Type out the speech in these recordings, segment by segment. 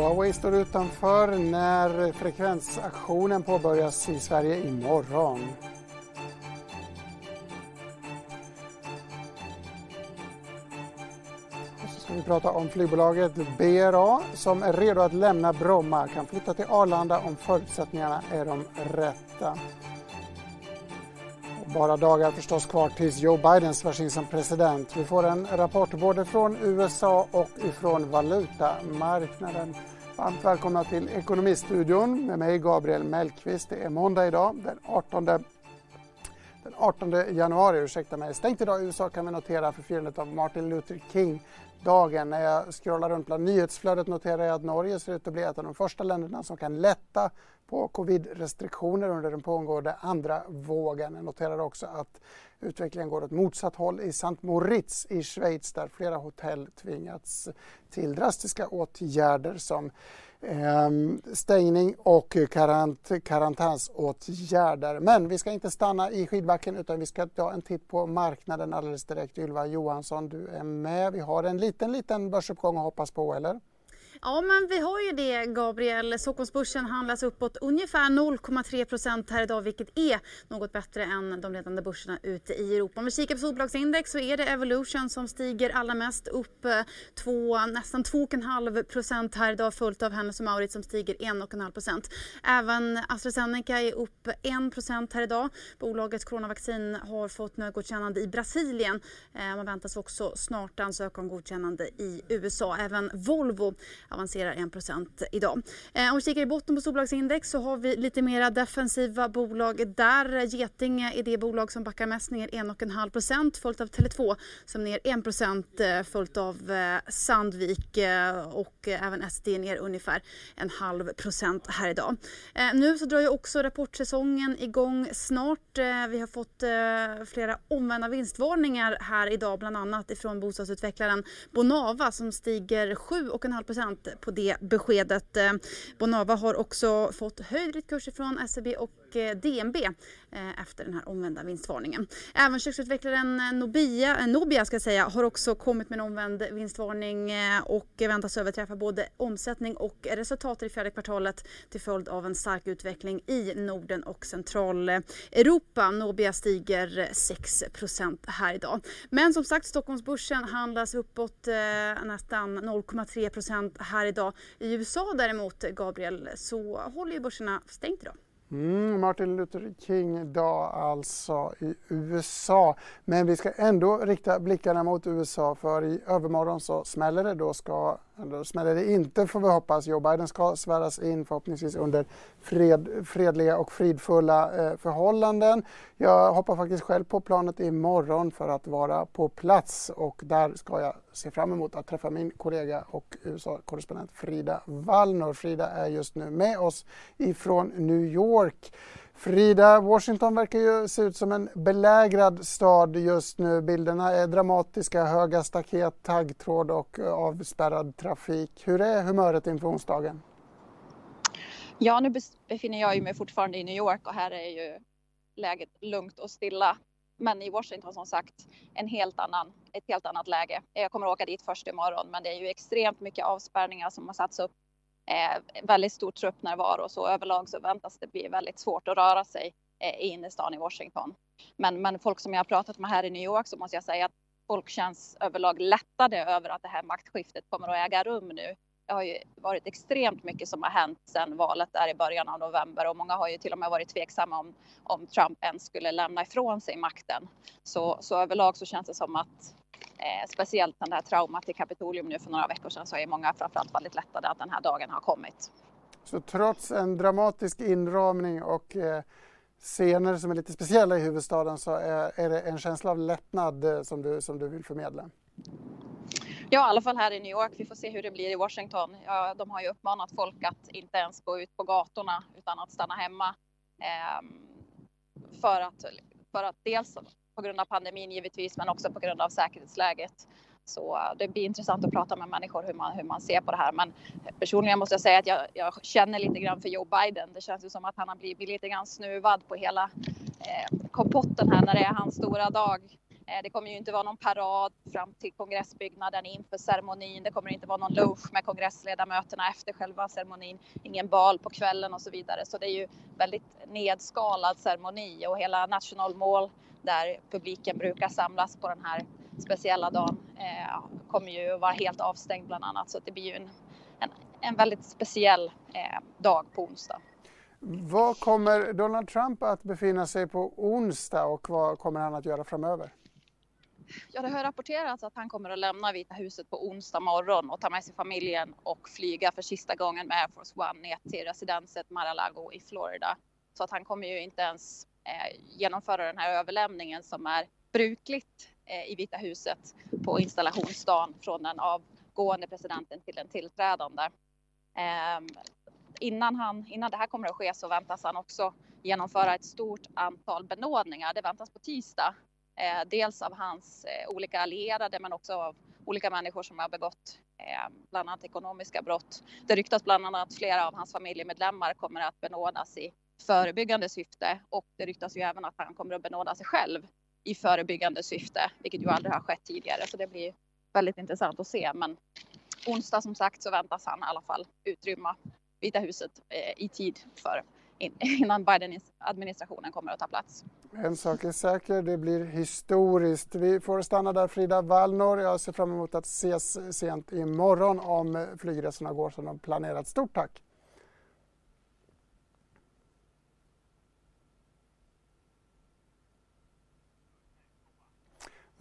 Huawei står utanför när frekvensaktionen påbörjas i Sverige imorgon. ska vi prata om flygbolaget BRA som är redo att lämna Bromma, kan flytta till Arlanda om förutsättningarna är de rätta. Bara dagar förstås kvar tills Joe Biden svärs in som president. Vi får en rapport både från USA och ifrån valutamarknaden. Varmt välkomna till Ekonomistudion med mig Gabriel Mellqvist. Det är måndag idag den 18 den 18 januari, ursäkta mig. Stängt idag i USA kan vi notera för firandet av Martin Luther King dagen. När jag scrollar runt bland nyhetsflödet noterar jag att Norge ser ut att bli ett av de första länderna som kan lätta på covid-restriktioner under den pågående andra vågen. Jag noterar också att utvecklingen går åt motsatt håll i St. Moritz i Schweiz där flera hotell tvingats till drastiska åtgärder som ehm, stängning och karant karantänsåtgärder. Men vi ska inte stanna i skidbacken utan vi ska ta en titt på marknaden alldeles direkt. Ylva Johansson, du är med. Vi har en liten, liten börsuppgång att hoppas på, eller? Ja, men vi har ju det Gabriel. Stockholmsbörsen handlas uppåt ungefär 0,3 procent här idag, vilket är något bättre än de ledande börserna ute i Europa. Om vi kikar på storbolagsindex så är det Evolution som stiger allra mest, upp eh, två, nästan 2,5 procent här idag, följt av Hennes Mauritz som stiger 1,5 procent. Även AstraZeneca är upp 1 procent här idag. Bolagets coronavaccin har fått nödgodkännande i Brasilien. Eh, man väntas också snart ansöka om godkännande i USA. Även Volvo avancerar 1% idag. Eh, om vi kikar i botten på storbolagsindex så har vi lite mer defensiva bolag där. Getinge är det bolag som backar mest ner 1,5% följt av Tele2 som ner 1 % eh, följt av eh, Sandvik eh, och även SD ner ungefär en halv procent här idag. Eh, nu så drar ju också rapportsäsongen igång snart. Vi har fått flera omvända vinstvarningar här idag, bland annat ifrån bostadsutvecklaren Bonava som stiger 7,5 på det beskedet. Eh, Bonava har också fått höjd riktkurs från SEB och Eh, DNB eh, efter den här omvända vinstvarningen. Även köksutvecklaren eh, Nobia, Nobia ska säga, har också kommit med en omvänd vinstvarning och väntas överträffa både omsättning och resultat i fjärde kvartalet till följd av en stark utveckling i Norden och Centraleuropa. Nobia stiger 6% här idag. Men som sagt, Stockholmsbörsen handlas uppåt nästan 0,3% här idag. I USA däremot, Gabriel, så håller ju börserna stängt idag. Mm, Martin Luther King-dag alltså i USA. Men vi ska ändå rikta blickarna mot USA för i övermorgon så smäller det. Då ska då smäller det inte får vi hoppas. Joe Biden ska sväras in förhoppningsvis under fred, fredliga och fridfulla eh, förhållanden. Jag hoppar faktiskt själv på planet imorgon för att vara på plats och där ska jag se fram emot att träffa min kollega och USA-korrespondent Frida Wallner. Frida är just nu med oss ifrån New York. Frida, Washington verkar ju se ut som en belägrad stad just nu. Bilderna är dramatiska, höga staket, taggtråd och avspärrad trafik. Hur är humöret inför onsdagen? Ja, nu befinner jag mig fortfarande i New York och här är ju läget lugnt och stilla. Men i Washington som sagt en helt annan, ett helt annat läge. Jag kommer att åka dit först imorgon men det är ju extremt mycket avspärrningar som har satts upp eh, väldigt stor truppnärvaro så överlag så väntas det bli väldigt svårt att röra sig eh, i innerstan i Washington. Men, men folk som jag har pratat med här i New York så måste jag säga att folk känns överlag lättade över att det här maktskiftet kommer att äga rum nu. Det har ju varit extremt mycket som har hänt sedan valet där i början av november och många har ju till och med varit tveksamma om, om Trump ens skulle lämna ifrån sig makten. Så, så överlag så känns det som att Eh, speciellt den här traumat i Kapitolium nu för några veckor sedan så är många framförallt väldigt lättade att den här dagen har kommit. Så trots en dramatisk inramning och eh, scener som är lite speciella i huvudstaden så är, är det en känsla av lättnad eh, som, du, som du vill förmedla? Ja, i alla fall här i New York. Vi får se hur det blir i Washington. Ja, de har ju uppmanat folk att inte ens gå ut på gatorna utan att stanna hemma. Eh, för, att, för att dels på grund av pandemin givetvis, men också på grund av säkerhetsläget. Så eh, det blir intressant att prata med människor hur man, hur man ser på det här. Men personligen måste jag säga att jag, jag känner lite grann för Joe Biden. Det känns ju som att han har blivit lite grann snuvad på hela eh, kompotten här när det är hans stora dag. Eh, det kommer ju inte vara någon parad fram till kongressbyggnaden inför ceremonin. Det kommer inte vara någon lunch med kongressledamöterna efter själva ceremonin. Ingen bal på kvällen och så vidare. Så det är ju väldigt nedskalad ceremoni och hela National Mall där publiken brukar samlas på den här speciella dagen eh, kommer ju vara helt avstängd bland annat. Så det blir ju en, en, en väldigt speciell eh, dag på onsdag. Var kommer Donald Trump att befinna sig på onsdag och vad kommer han att göra framöver? Ja, det har rapporterats att han kommer att lämna Vita huset på onsdag morgon och ta med sig familjen och flyga för sista gången med Air Force One ner till residenset Mar-a-Lago i Florida. Så att han kommer ju inte ens eh, genomföra den här överlämningen som är brukligt eh, i Vita huset på installationsdagen från den avgående presidenten till den tillträdande. Eh, innan, han, innan det här kommer att ske så väntas han också genomföra ett stort antal benådningar. Det väntas på tisdag Eh, dels av hans eh, olika allierade men också av olika människor som har begått eh, bland annat ekonomiska brott. Det ryktas bland annat att flera av hans familjemedlemmar kommer att benådas i förebyggande syfte och det ryktas ju även att han kommer att benåda sig själv i förebyggande syfte, vilket ju aldrig har skett tidigare. Så det blir väldigt intressant att se. Men onsdag som sagt så väntas han i alla fall utrymma Vita huset eh, i tid för innan Biden-administrationen kommer att ta plats. En sak är säker, det blir historiskt. Vi får stanna där Frida Wallnor. Jag ser fram emot att ses sent imorgon om flygresorna går som de planerat. Stort tack!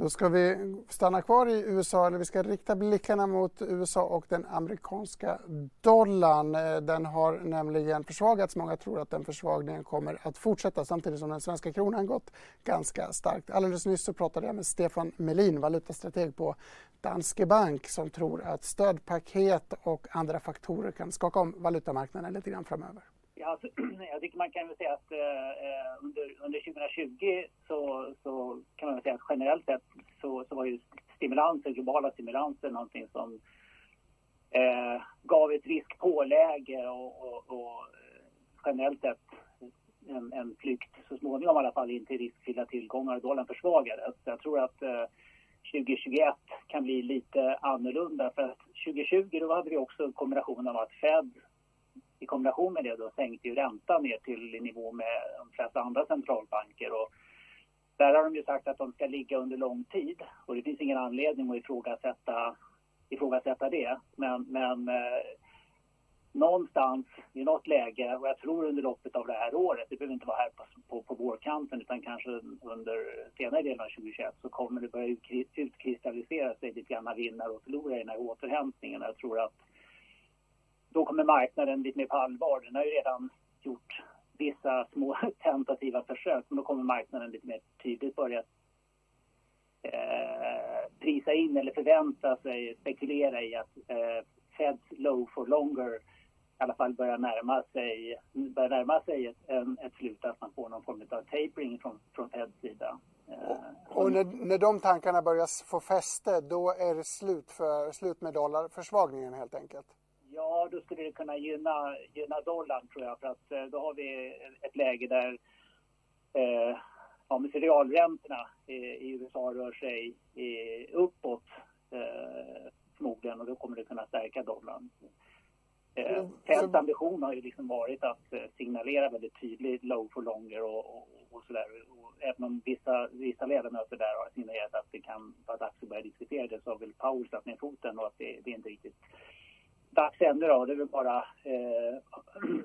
Då ska vi stanna kvar i USA, eller vi ska rikta blickarna mot USA och den amerikanska dollarn. Eh, den har nämligen försvagats. Många tror att den försvagningen kommer att fortsätta samtidigt som den svenska kronan gått ganska starkt. Alldeles nyss så pratade jag med Stefan Melin, valutastrateg på Danske Bank som tror att stödpaket och andra faktorer kan skaka om valutamarknaden lite grann framöver. Ja, alltså, jag tycker man kan väl säga att eh, eh under, under 2020 så, så kan man väl säga att generellt sett så, så var ju stimulanser, globala stimulanser någonting som eh, gav ett riskpåläge och, och, och eh, generellt sett en, en flykt så småningom i alla fall in till riskfyllda tillgångar och dollarn försvagades. Jag tror att eh, 2021 kan bli lite annorlunda för att 2020 då hade vi också en kombination av att Fed i kombination med det då sänkte ju räntan ner till nivå med de flesta andra centralbanker. Och där har de ju sagt att de ska ligga under lång tid och det finns ingen anledning att ifrågasätta, ifrågasätta det. Men, men eh, någonstans i något läge, och jag tror under loppet av det här året, det behöver inte vara här på, på, på vårkanten utan kanske under senare delen av 2021 så kommer det börja utkristallisera sig lite grann vinnare och förlorare i den här återhämtningen. Jag tror att då kommer marknaden lite mer på allvar. Den har ju redan gjort vissa små tentativa försök, men då kommer marknaden lite mer tydligt börja eh, prisa in eller förvänta sig, spekulera i att eh, Feds low for longer i alla fall börjar närma sig, börjar närma sig ett, en, ett slut, att man får någon form av tapering från, från Feds sida. Eh, och, och när, när de tankarna börjar få fäste, då är det slut, för, slut med dollarförsvagningen helt enkelt? Ja, då skulle det kunna gynna, gynna dollarn tror jag för att eh, då har vi ett läge där eh, ja, realräntorna i, i USA rör sig i, uppåt eh, förmodligen och då kommer det kunna stärka dollarn. Eh, mm. Feds ambition har ju liksom varit att eh, signalera väldigt tydligt low for longer och, och, och sådär. även om vissa, vissa ledamöter där har signalerat att det kan vara dags att börja diskutera det så har väl Powell satt ner foten och att det, det är inte riktigt dags ännu då. Det är väl bara eh,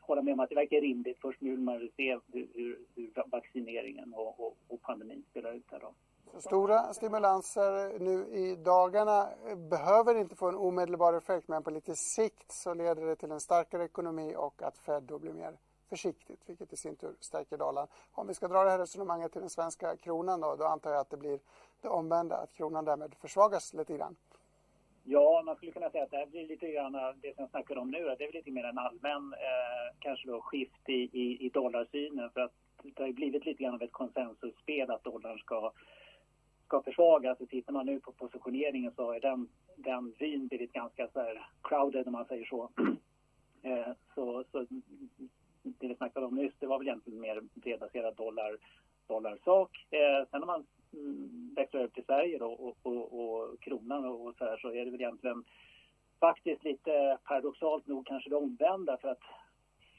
hålla med om att det verkar rimligt. Först nu vill man se hur, hur, hur vaccineringen och, och, och, pandemin spelar ut här då. Stora stimulanser nu i dagarna behöver inte få en omedelbar effekt men på lite sikt så leder det till en starkare ekonomi och att Fed då blir mer försiktigt vilket i sin tur stärker dollarn. Om vi ska dra det här resonemanget till den svenska kronan då, då antar jag att det blir det omvända, att kronan därmed försvagas lite grann. Ja, man skulle kunna säga att det här blir lite grann det som jag snackar om nu. Det är väl lite mer en allmän eh, kanske då skift i, i, i dollarsynen för att det har ju blivit lite grann av ett konsensusspel att dollarn ska, ska försvagas. Så tittar man nu på positioneringen så har den, den vyn blivit ganska så här crowded om man säger så. eh, så, så det vi snackade om nyss, det var väl egentligen mer bredbaserad dollar, dollarsak. Eh, sen har man växlar upp till Sverige då, och, och, och kronan och, och så här så är det väl egentligen faktiskt lite paradoxalt nog kanske det omvända för att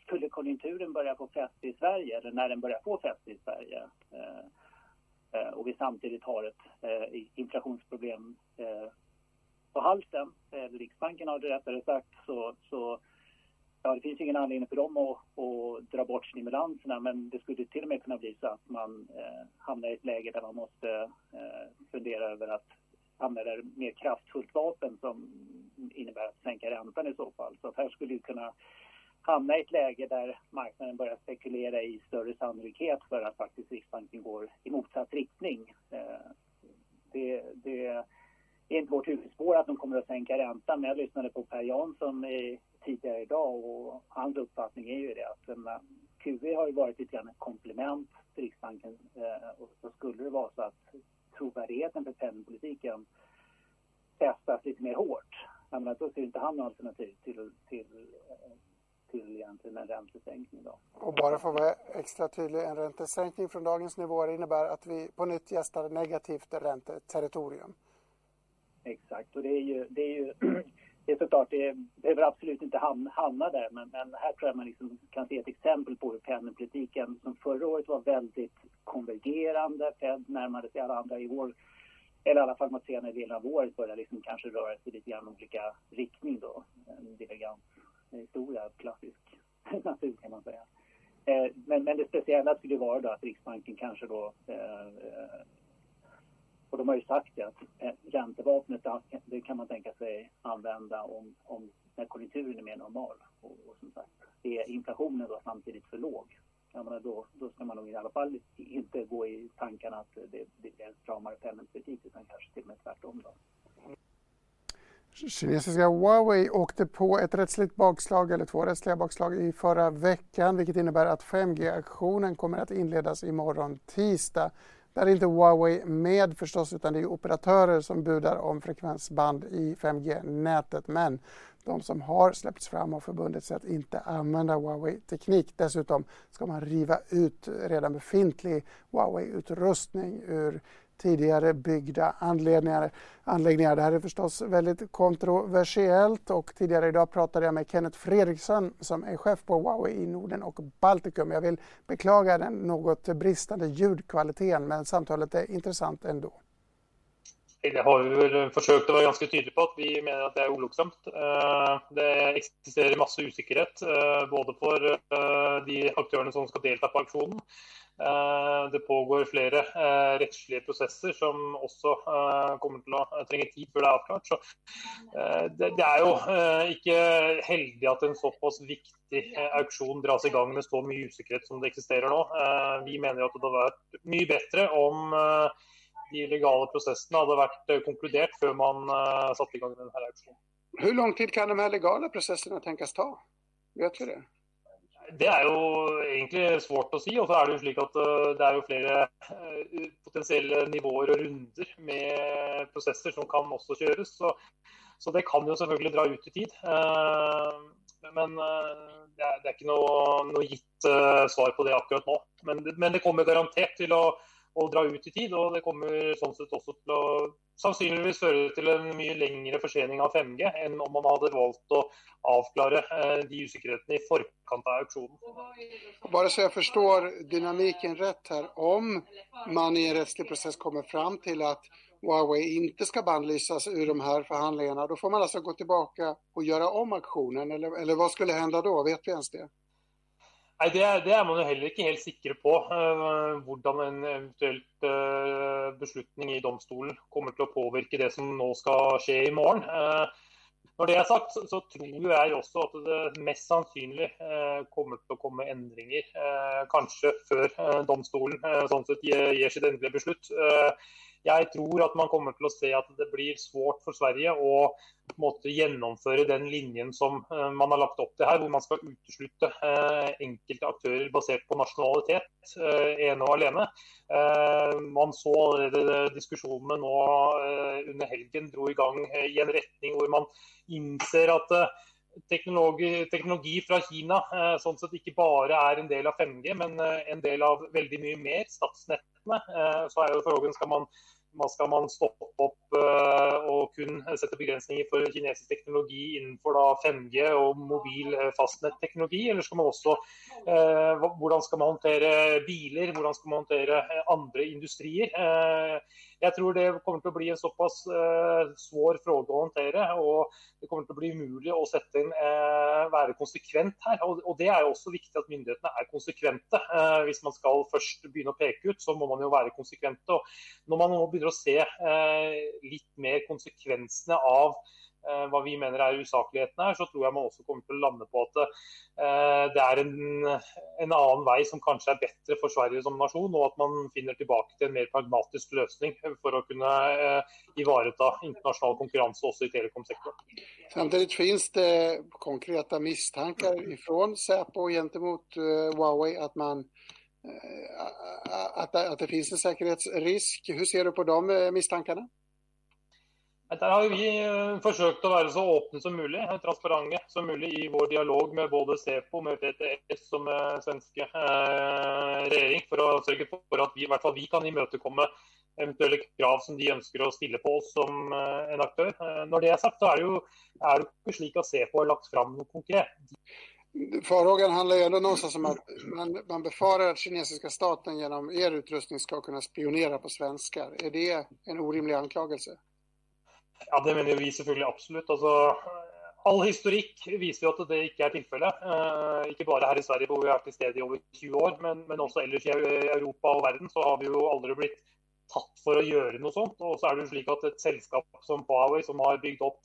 skulle konjunkturen börja få fäste i Sverige eller när den börjar få fäste i Sverige eh, eh, och vi samtidigt har ett eh, inflationsproblem eh, på halsen, eller Riksbanken har det rättare sagt, så, så ja, det finns ingen anledning för dem att, att, dra bort stimulanserna men det skulle till och med kunna bli så att man eh, hamnar i ett läge där man måste eh, fundera över att använda ett mer kraftfullt vapen som innebär att sänka räntan i så fall. Så att här skulle vi kunna hamna i ett läge där marknaden börjar spekulera i större sannolikhet för att faktiskt Riksbanken går i motsatt riktning. Eh, det, det är inte vårt huvudspår att de kommer att sänka räntan, men jag lyssnade på Per Jansson tidigare idag och hans uppfattning är ju det att QE har ju varit lite grann ett komplement till Riksbanken eh, och så skulle det vara så att trovärdigheten för penningpolitiken testas lite mer hårt. Jag menar, då ser inte han något alternativ till, till, till egentligen en räntesänkning. Då. Och bara för att vara extra tydlig, en räntesänkning från dagens nivåer innebär att vi på nytt gästar negativt ränteterritorium. Exakt, och det är ju, det är ju det är såklart, det behöver absolut inte hamna, hamna där, men, men, här tror jag man liksom kan se ett exempel på hur penningpolitiken som förra året var väldigt konvergerande, Fed närmade sig alla andra i år, eller i alla fall mot senare delen av året började liksom kanske röra sig lite grann olika riktning då, en divergent eh, historia, klassisk natur kan man säga. Eh, men, men det speciella skulle vara då att Riksbanken kanske då eh, eh och de har ju sagt att eh, räntevapnet det kan man tänka sig använda om, om när konjunkturen är mer normal. Och, och som sagt, är inflationen då samtidigt för låg, ja, menar, då, då ska man nog i alla fall inte gå i tankarna att det, det en stramare penningpolitik utan kanske till och med tvärtom. Då. Kinesiska Huawei åkte på ett rättsligt bakslag, eller två rättsliga bakslag i förra veckan vilket innebär att 5G-aktionen kommer att inledas imorgon tisdag. Där är inte Huawei med förstås utan det är operatörer som budar om frekvensband i 5G-nätet. Men de som har släppts fram har förbundit sig att inte använda Huawei-teknik. Dessutom ska man riva ut redan befintlig Huawei-utrustning ur tidigare byggda anläggningar. anläggningar. Det här är förstås väldigt kontroversiellt och tidigare idag pratade jag med Kenneth Fredriksson som är chef på Huawei i Norden och Baltikum. Jag vill beklaga den något bristande ljudkvaliteten men samtalet är intressant ändå. Det har vi väl försökt att vara ganska tydliga på att vi menar att det är olönssamt. Eh, det existerar massa osäkerhet eh, både för eh, de aktörerna som ska delta på auktionen det pågår flera rättsliga processer som också kommer att å tid för det är avklart. Så det, är ju inte heldigt att en så pass viktig auktion dras igång med så mycket osäkerhet som det existerar nu. Vi menar att det hade varit mycket bättre om de legale prosessene hadde vært konkludert før man satte i gang denne auksjonen. Hvor lang tid kan de her legale prosessene tenkes ta? Vet vi det? Det er jo egentlig svårt å si. Og så er det jo slik at eh, det er jo flere eh, potensielle nivåer og runder med prosesser som kan også kjøres. Så, så det kan jo selvfølgelig dra ut i tid. Eh, men det er, det er ikke noe, noe, gitt svar på det akkurat nå. Men, men det kommer garantert til å, å, dra ut i tid. Og det kommer sånn sett også til å sannsynligvis føre til en mye lengre forsening av 5G enn om man hadde valgt å avklare eh, de usikkerhetene i forkant av auksjonen. Bare så jeg forstår dynamiken rett her. Om man i en rettslig prosess kommer fram til at Huawei inte ska bannlysas ur de här förhandlingarna då får man alltså gå tillbaka och göra om auktionen, eller, eller vad skulle hända då? Vet vi ens det? Nei, det, det, er man jo heller ikke helt sikre på. Uh, hvordan en eventuelt uh, beslutning i domstolen kommer til å påvirke det som nå skal skje i morgen. Uh, når det er sagt, så, så, tror jeg også at det mest sannsynlig kommer til å komme endringer. kanskje før domstolen sånn sett gir, gir sitt endelige beslutt. Jag tror att man kommer till att se att det blir svårt för Sverige att måte, genomföra den linjen som eh, man har lagt upp det här, där man ska utesluta eh, enkelte aktörer baserat på nationalitet, en eh, och alene. man såg allerede diskusjonene nå under helgen dro i gang i en riktning där man inser att teknologi, teknologi, från Kina sånn sett ikke bare er en del av 5G, men en del av väldigt mycket mer. Statsnett. Så er jo frågan, skal man skal man stoppe opp eh, og kun sette begrensninger for kinesisk teknologi innenfor 5G og mobil eh, fastnetteknologi, eller skal man også eh, Hvordan skal man håndtere biler, hvordan skal man håndtere andre industrier? Jag tror det kommer att bli en såpass eh, svår fråga att hantera och det kommer att bli omöjligt att sätta in, eh, vara konsekvent här. Och, och det är också viktigt att myndigheterna är konsekventa. Om eh, man ska först börja peka ut, så måste man ju vara konsekvent. Och när man nu börjar se se lite mer konsekvenserna av Eh, hva vi mener er usakligheten her, så tror jeg man også kommer til å lande på at eh, det er en, en, annen vei som kanskje er bedre for Sverige som nasjon, og at man finner tilbake til en mer pragmatisk løsning for å kunne eh, ivareta internasjonal konkurranse også i telekomsektoren. Samtidig finnes det konkrete mistanker fra Säpo gentemot eh, Huawei at man eh, at, at det finnes en sikkerhetsrisk. Hvordan ser du på de misstankarna? Der har vi försökt forsøkt å være så åpne som mulig, eh, transparente som mulig i vår dialog med både SEPO, med PTS og med svenske eh, regjering, for å sørge for at vi, i hvert fall vi kan imøtekomme eventuelle krav som de ønsker å stille på oss som eh, en aktør. Eh, når det er sagt, så er det jo er det ikke slik at SEPO har lagt fram noe konkret. Farhågan handlar ju ändå någonstans om att man, man befarar att kinesiska staten genom er utrustning ska kunna spionera på svenskar. Är det en orimlig anklagelse? Ja, Det mener vi selvfølgelig absolutt. Altså, all historikk viser jo at det ikke er tilfellet. Eh, ikke bare her i Sverige hvor vi har vært til stede i over 20 år, men, men, også ellers i Europa og verden så har vi jo aldri blitt tatt for å gjøre noe sånt. Og så er det jo slik at et selskap som Huawei, som har bygd opp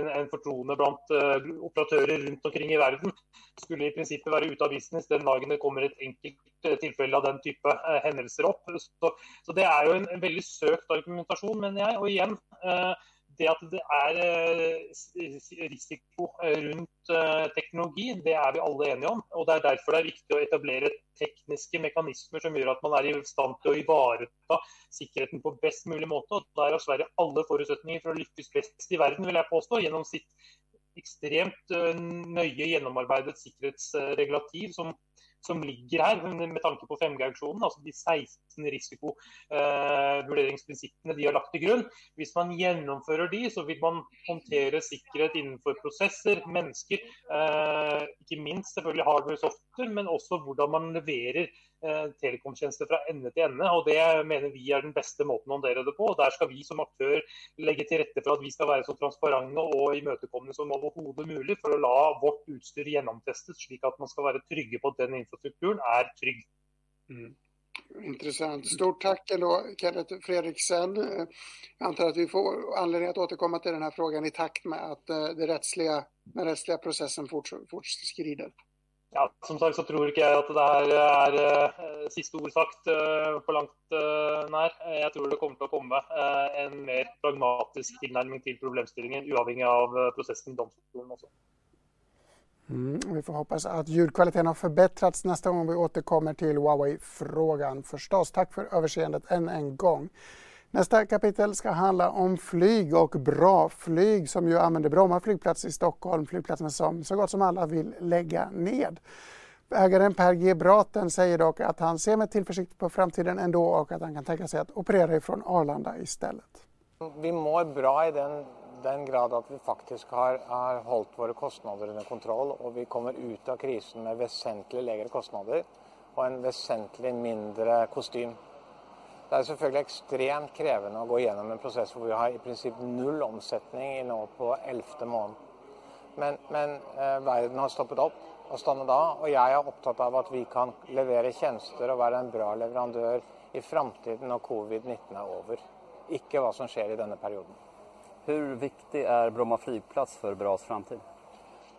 en, en fortroende blant uh, operatører rundt omkring i verden, skulle i prinsippet være ute av business den dagen det kommer et enkelt uh, tilfelle av den type uh, hendelser opp. Så, så, det er jo en, en, veldig søkt argumentasjon, mener jeg. Og igjen, det at det er eh, risiko eh, rundt eh, teknologi, det er vi alle enige om. og Det er derfor det er viktig å etablere tekniske mekanismer som gjør at man er i stand til å ivareta sikkerheten på best mulig måte. og Der har Sverige alle forutsetninger for å lykkes best i verden, vil jeg påstå, gjennom sitt ekstremt eh, nøye gjennomarbeidet sikkerhetsregulativ som som ligger her med tanke på 5G-auksjonen, altså de 16 risikovurderingsprinsippene eh, de har lagt til grunn. Hvis man gjennomfører de, så vil man håndtere sikkerhet innenfor prosesser, mennesker, eh, ikke minst selvfølgelig hardware software, men også hvordan man leverer Eh, telekomtjenester fra ende til ende. og Det mener vi er den beste måten å håndtere det på. og Der skal vi som aktør legge til rette for at vi skal være så transparente og imøtekommende som overhodet mulig for å la vårt utstyr gjennomtestes, slik at man skal være trygge på at den infrastrukturen er trygg. Mm. Intressant. Stort tack ändå, Kenneth Fredriksen. Eh, jag antar att vi får anledning att återkomma till den här frågan i takt med att eh, det rättsliga, den rättsliga processen fortskrider. Ja, Som sagt så tror ikke jeg at det her er eh, uh, eh, siste ord sagt på eh, langt uh, nær. Jeg tror det kommer til å komme en mer pragmatisk tilnærming til problemstillingen, uavhengig av prosessen i domstolen også. Mm, vi får hoppas att ljudkvaliteten har förbättrats nästa gång vi återkommer till Huawei-frågan förstås. Tack för överseendet än en gång. Nästa kapitel ska handla om flyg och bra flyg som ju använder Bromma flygplats i Stockholm, flygplatsen som så gott som alla vill lägga ned. Ägaren Per G Braten säger dock att han ser med tillförsikt på framtiden ändå och att han kan tänka sig att operera ifrån Arlanda istället. Vi mår bra i den, den grad att vi faktiskt har, har hållit våra kostnader under kontroll och vi kommer ut av krisen med väsentligt lägre kostnader och en väsentligt mindre kostym. Det er selvfølgelig ekstremt krevende å gå gjennom en prosess hvor vi har i prinsipp null omsetning nå på ellevte måned. Men, men eh, verden har stoppet opp og stannet av, og jeg er opptatt av at vi kan levere tjenester og være en bra leverandør i framtiden når covid-19 er over. Ikke hva som skjer i denne perioden. Hvor viktig er Bromma flyplass for Bras framtid?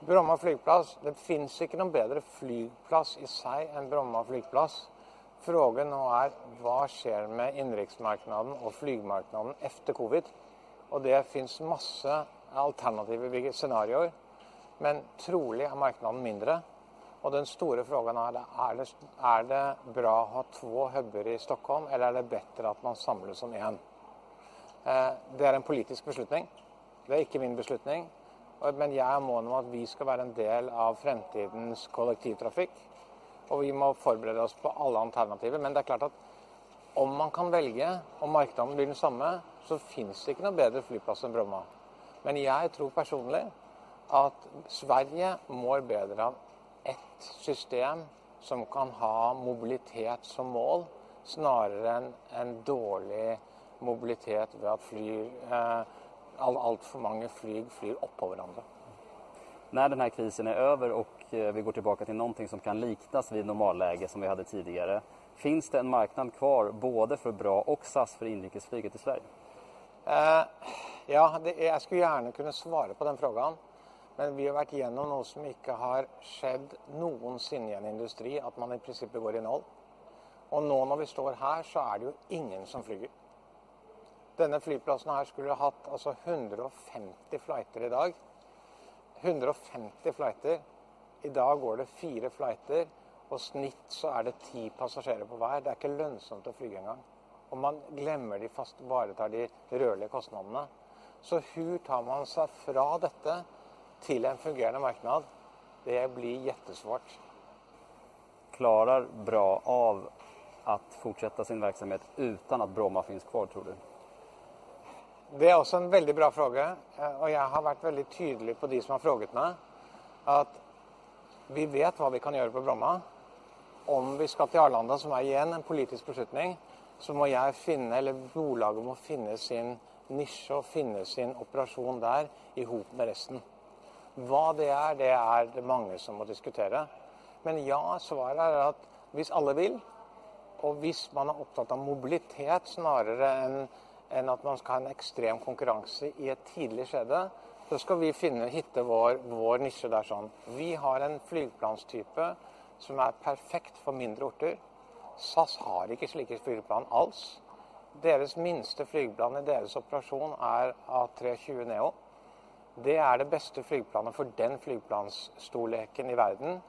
Bromma flyplass, Det finnes ikke noen bedre flyplass i seg enn Bromma flyplass. Frågan nu är vad sker med inrikesmarknaden och flygmarknaden efter covid. Och det finns massa alternativa scenarier. men troligen är marknaden mindre. Och den stora frågan är, är det, är det bra att ha två hubbar i Stockholm, eller är det bättre att man samlas som en? Eh, det är en politisk beslutning. Det är inte min beslutning. Men jag är mån om att vi ska vara en del av framtidens kollektivtrafik. Og vi må forberede oss på alle alternativer. Men det er klart at om man kan velge, og markedet blir den samme, så fins det ikke noe bedre flyplass enn Bromma. Men jeg tror personlig at Sverige mår bedre av ett system som kan ha mobilitet som mål, snarere enn en dårlig mobilitet ved at fly, eh, altfor mange flyg flyr oppå hverandre. När den här krisen är över och Eh, vi går tillbaka till någonting som kan liknas vid normalläge som vi hade tidigare. Finns det en marknad kvar både för bra och SAS för inrikesflyget i Sverige? Uh, ja, det, jag skulle gärna kunna svara på den frågan. Men vi har varit igenom något som inte har skett någonsin i en industri, att man i princip går i noll. Och nu när vi står här så är det ju ingen som flyger. Denna flygplatsen här skulle ha haft alltså 150 flighter i dag. 150 flighter. I dag går det fire flighter, og snitt så er det ti passasjerer på hver. Det er ikke lønnsomt å flyge engang. Og man glemmer de fast ivaretar de rørlige kostnadene. Så hvor tar man seg fra dette till en fungerande marknad, det blir jättesvårt. Klarar Bra av att fortsätta sin verksamhet utan att Bromma finns kvar, tror du? Det är också en väldigt bra fråga eh, och jag har varit väldigt tydlig på de som har frågat mig att vi vet vad vi kan göra på Bromma. Om vi ska till Arlanda, som är igen en politisk beslutning, så må jag finna, eller bolaget må finna sin nisch och finna sin operation där ihop med resten. Vad det är, det är det många som må diskutera. Men ja, svaret är att om alla vill, och om man är upptagen av mobilitet snarare än, än att man ska ha en extrem konkurrens i ett tidigt skede, så skal vi finne, hitte vår, vår nisje der sånn. Vi har en flygplanstype som er perfekt for mindre orter. SAS har ikke slike flygplan alls. Deres minste flygplan i deres operasjon er A320 Neo. Det er det beste flygplanet for den flygplansstorleken i verden.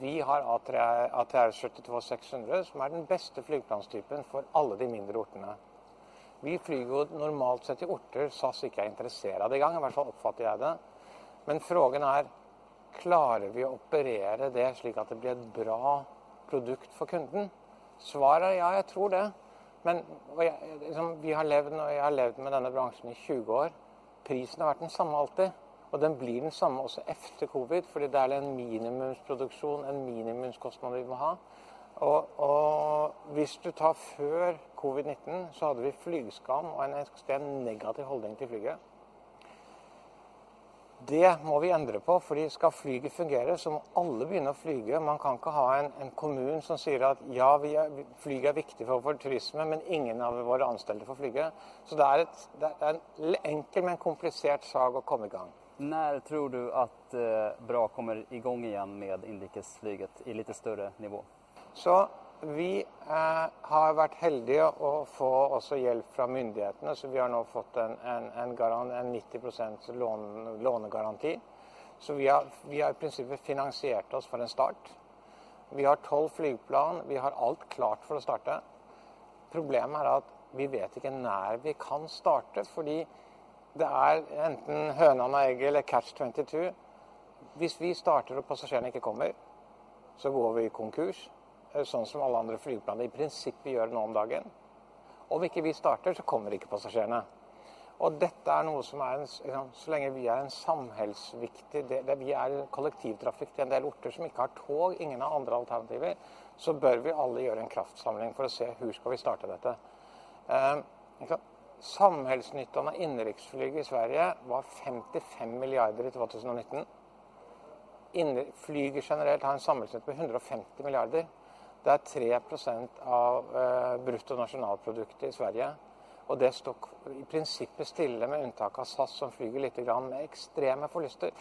Vi har ATR-72-600, som er den beste flygplanstypen for alle de mindre ortene. Vi flyger jo normalt sett i orter SAS ikke er interessert av i gang, i hvert fall oppfatter jeg det. Men frågan er klarer vi å operere det slik at det blir et bra produkt for kunden? Svaret er ja, jeg tror det. Men jeg, liksom, vi har levd, jeg har levd med denne bransjen i 20 år prisen har vært den samme alltid. Og den blir den samme også etter covid, fordi det er en minimumsproduksjon, en minimumskostnad vi må ha. Og, og hvis du tar før covid-19, så hadde vi flygskam og en ekstremt negativ holdning til flyget. Det må vi endre på, fordi skal flyget fungere, så må alle begynne å flyge. Man kan ikke ha en, en kommune som sier at ja, er, flyget er viktig for vår turisme, men ingen av våre ansatte får flyge. Så det er, et, det er en enkel, men komplisert sak å komme i gang. När tror du att eh, Bra kommer igång igen med inrikesflyget i lite större nivå? Så vi eh, har varit heldiga att få också hjälp från myndigheterna så vi har nu fått en, en, en, garant, en 90 lån, lånegaranti. Så vi har, vi har, i princip finansierat oss för en start. Vi har tolv flygplan, vi har allt klart för att starta. Problemet är att vi vet inte när vi kan starta, för det är enten hönan och ägget eller catch 22. Om vi startar och passagerarna inte kommer, så går vi i konkurs. Sånn som alle andre flyplaner i prinsippet gjør nå om dagen. Om ikke vi starter, så kommer ikke passasjerene. Og dette er noe som er en, liksom, Så lenge vi er en samhellsviktig del. det, Vi er kollektivtrafikk til en del orter som ikke har tog, ingen har andre alternativer, så bør vi alle gjøre en kraftsamling for å se hvor skal vi starte dette. Eh, Samhällsnyttan av innenriksflyg i Sverige var 55 milliarder i 2019. Flyget generelt har en samhällsnytta på 150 milliarder. Det er 3% av eh, bruttonasjonalproduktet i Sverige. Og det står i prinsippet stille, med unntak av SAS, som flyger litt med ekstreme förluster.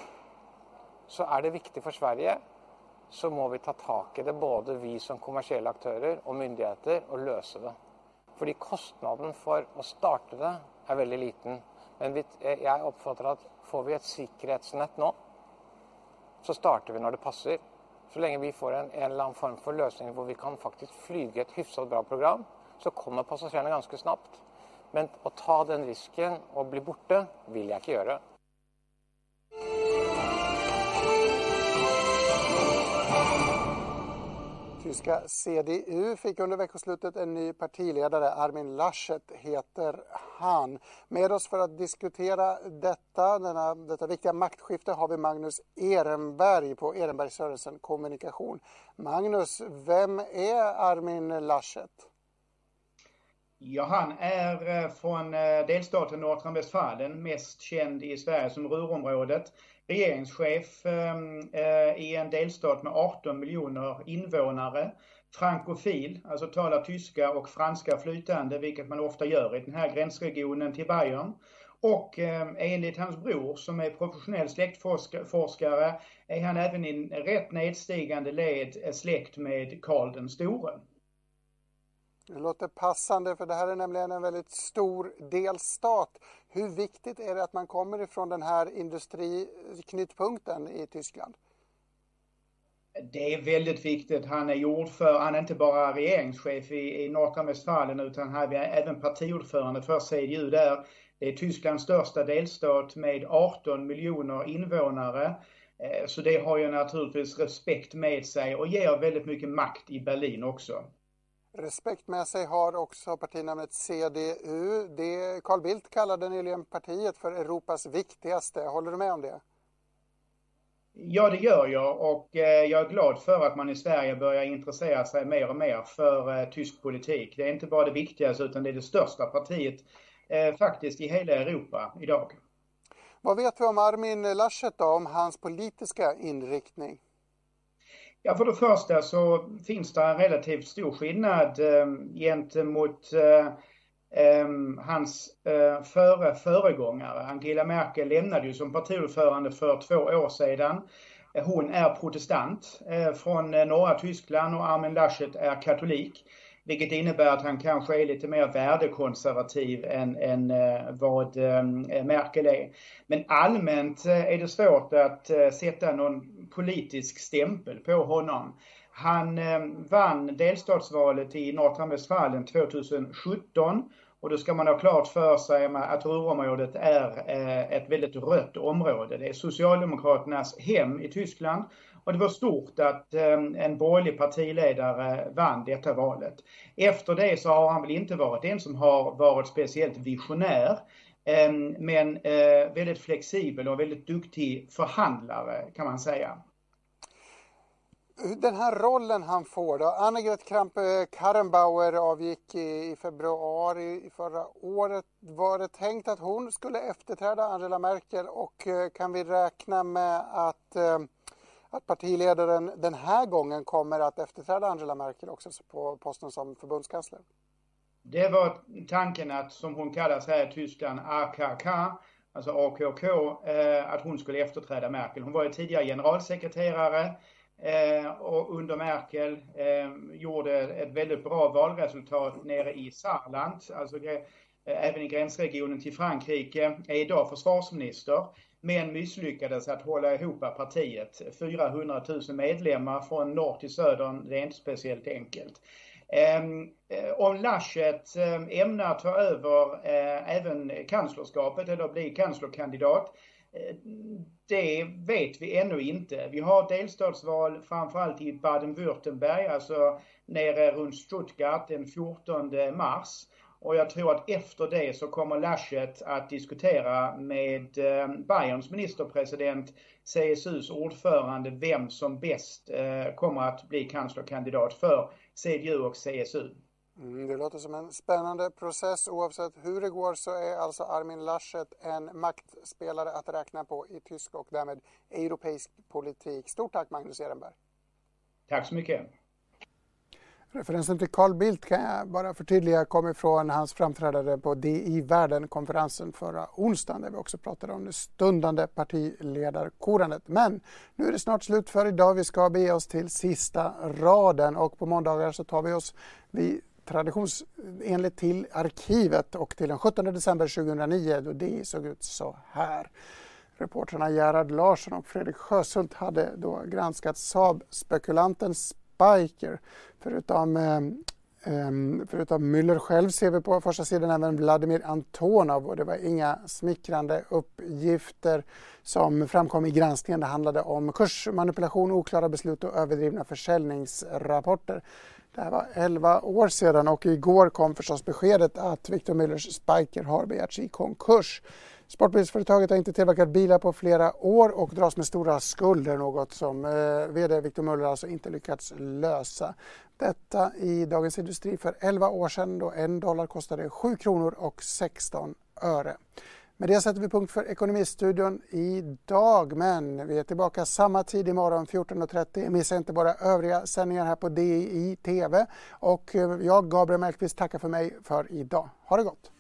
Så er det viktig for Sverige, så må vi ta tak i det, både vi som kommersielle aktører og myndigheter, og løse det. Fordi kostnaden for å starte det er veldig liten. Men eh, jeg oppfatter at får vi et sikkerhetsnett nå, så starter vi når det passer. Så länge vi får en, en eller annan form för lösning där vi kan faktiskt flyga ett hyfsat bra program, så kommer passagerarna ganska snabbt. Men att ta den risken och bli borta vill jag inte göra. Tyska CDU fick under veckoslutet en ny partiledare. Armin Laschet heter han. Med oss för att diskutera detta, denna, detta viktiga maktskifte har vi Magnus Ehrenberg på Ehrenberg Sörensen Kommunikation. Magnus, vem är Armin Laschet? Ja, han är eh, från eh, delstaten Nordrhein-Westfalen, mest känd i Sverige som Ruhrområdet regeringschef ehm, eh, i en delstat med 18 miljoner invånare. Frankofil, alltså talar tyska och franska flytande, vilket man ofta gör i den här gränsregionen till Bayern. Och ehm, enligt hans bror som är professionell släktforskare är han även i en rätt nedstigande led släkt med Karl den store. Det låter passande för det här är nämligen en väldigt stor delstat. Hur viktigt är det att man kommer ifrån den här industriknutpunkten i Tyskland? Det är väldigt viktigt. Han är ordförande, han är inte bara regeringschef i, i Nordrhein-Westfalen utan han är även partiordförande för CDU där. Det är Tysklands största delstat med 18 miljoner invånare. Eh, så det har ju naturligtvis respekt med sig och ger väldigt mycket makt i Berlin också. Respekt med sig har också partinamnet CDU. Det Carl Bildt kallade nyligen partiet för Europas viktigaste. Håller du med om det? Ja, det gör jag och eh, jag är glad för att man i Sverige börjar intressera sig mer och mer för eh, tysk politik. Det är inte bara det viktigaste utan det är det största partiet eh, faktiskt i hela Europa idag. Vad vet vi om Armin Laschet då, om hans politiska inriktning? Ja, för det första så finns det en relativt stor skillnad eh, gentemot eh, eh, hans eh, före föregångare. Angela Merkel lämnade ju som partiordförande för två år sedan. Hon är protestant eh, från eh, norra Tyskland och Armin Laschet är katolik. Vilket innebär att han kanske är lite mer värdekonservativ än, än eh, vad eh, Merkel är. Men allmänt eh, är det svårt att eh, sätta någon politisk stämpel på honom. Han eh, vann delstatsvalet i Nordrhein-Westfalen 2017 och då ska man ha klart för sig att Ruhrområdet är eh, ett väldigt rött område. Det är Socialdemokraternas hem i Tyskland och det var stort att eh, en borgerlig partiledare vann detta valet. Efter det så har han väl inte varit en som har varit speciellt visionär. Ehm, men eh, väldigt flexibel och väldigt duktig förhandlare kan man säga. Den här rollen han får då, Annegret Kramp-Karrenbauer eh, avgick i, februari förra året. Var det tänkt att hon skulle efterträda Angela Merkel och eh, kan vi räkna med att att partiledaren den här gången kommer att efterträda Angela Merkel också på posten som förbundskansler? Det var tanken att, som hon kallas här i Tyskland, AKK, alltså AKK, eh, att hon skulle efterträda Merkel. Hon var ju tidigare generalsekreterare eh, och under Merkel eh, gjorde ett väldigt bra valresultat nere i Saarland, alltså eh, även i gränsregionen till Frankrike, är idag försvarsminister men misslyckades att hålla ihop partiet. 400 000 medlemmar från norr till söder, det är inte speciellt enkelt. Ehm, eh, om Laschet eh, ämnar ta över eh, även kanslerskapet eller bli kanslerkandidat, det vet vi ännu inte. Vi har delstatsval framförallt i Baden-Württemberg, alltså nere runt Stuttgart den 14 mars. Och jag tror att efter det så kommer Laschet att diskutera med Bayerns ministerpresident, CSUs ordförande, vem som bäst kommer att bli kanslerkandidat för CDU och CSU. Mm, det låter som en spännande process. Oavsett hur det går så är alltså Armin Laschet en maktspelare att räkna på i tysk och därmed europeisk politik. Stort tack Magnus Ehrenberg. Tack så mycket. Referensen till Carl Bildt kan jag bara förtydliga kom ifrån hans framträdande på DI Världen-konferensen förra onsdagen där vi också pratade om det stundande partiledarkorandet. Men nu är det snart slut för idag. Vi ska bege oss till sista raden och på måndagar så tar vi oss vi traditionsenligt till arkivet och till den 17 december 2009 då DI såg ut så här. Reportrarna Gerhard Larsson och Fredrik Sjöshult hade då granskat Saab-spekulantens Spiker. Förutom ehm, ehm, förutom Müller själv ser vi på första sidan även Vladimir Antonov och det var inga smickrande uppgifter som framkom i granskningen. Det handlade om kursmanipulation, oklara beslut och överdrivna försäljningsrapporter. Det här var 11 år sedan och igår kom förstås beskedet att Victor Müllers Spiker har begärts i konkurs. Sportbilsföretaget har inte tillverkat bilar på flera år och dras med stora skulder, något som eh, VD Victor Muller alltså inte lyckats lösa. Detta i Dagens Industri för 11 år sedan då en dollar kostade 7 kronor och 16 öre. Med det sätter vi punkt för Ekonomistudion idag, men vi är tillbaka samma tid imorgon 14.30. Missa inte våra övriga sändningar här på DI TV. Och eh, jag, Gabriel Mellqvist, tackar för mig för idag. Ha det gott!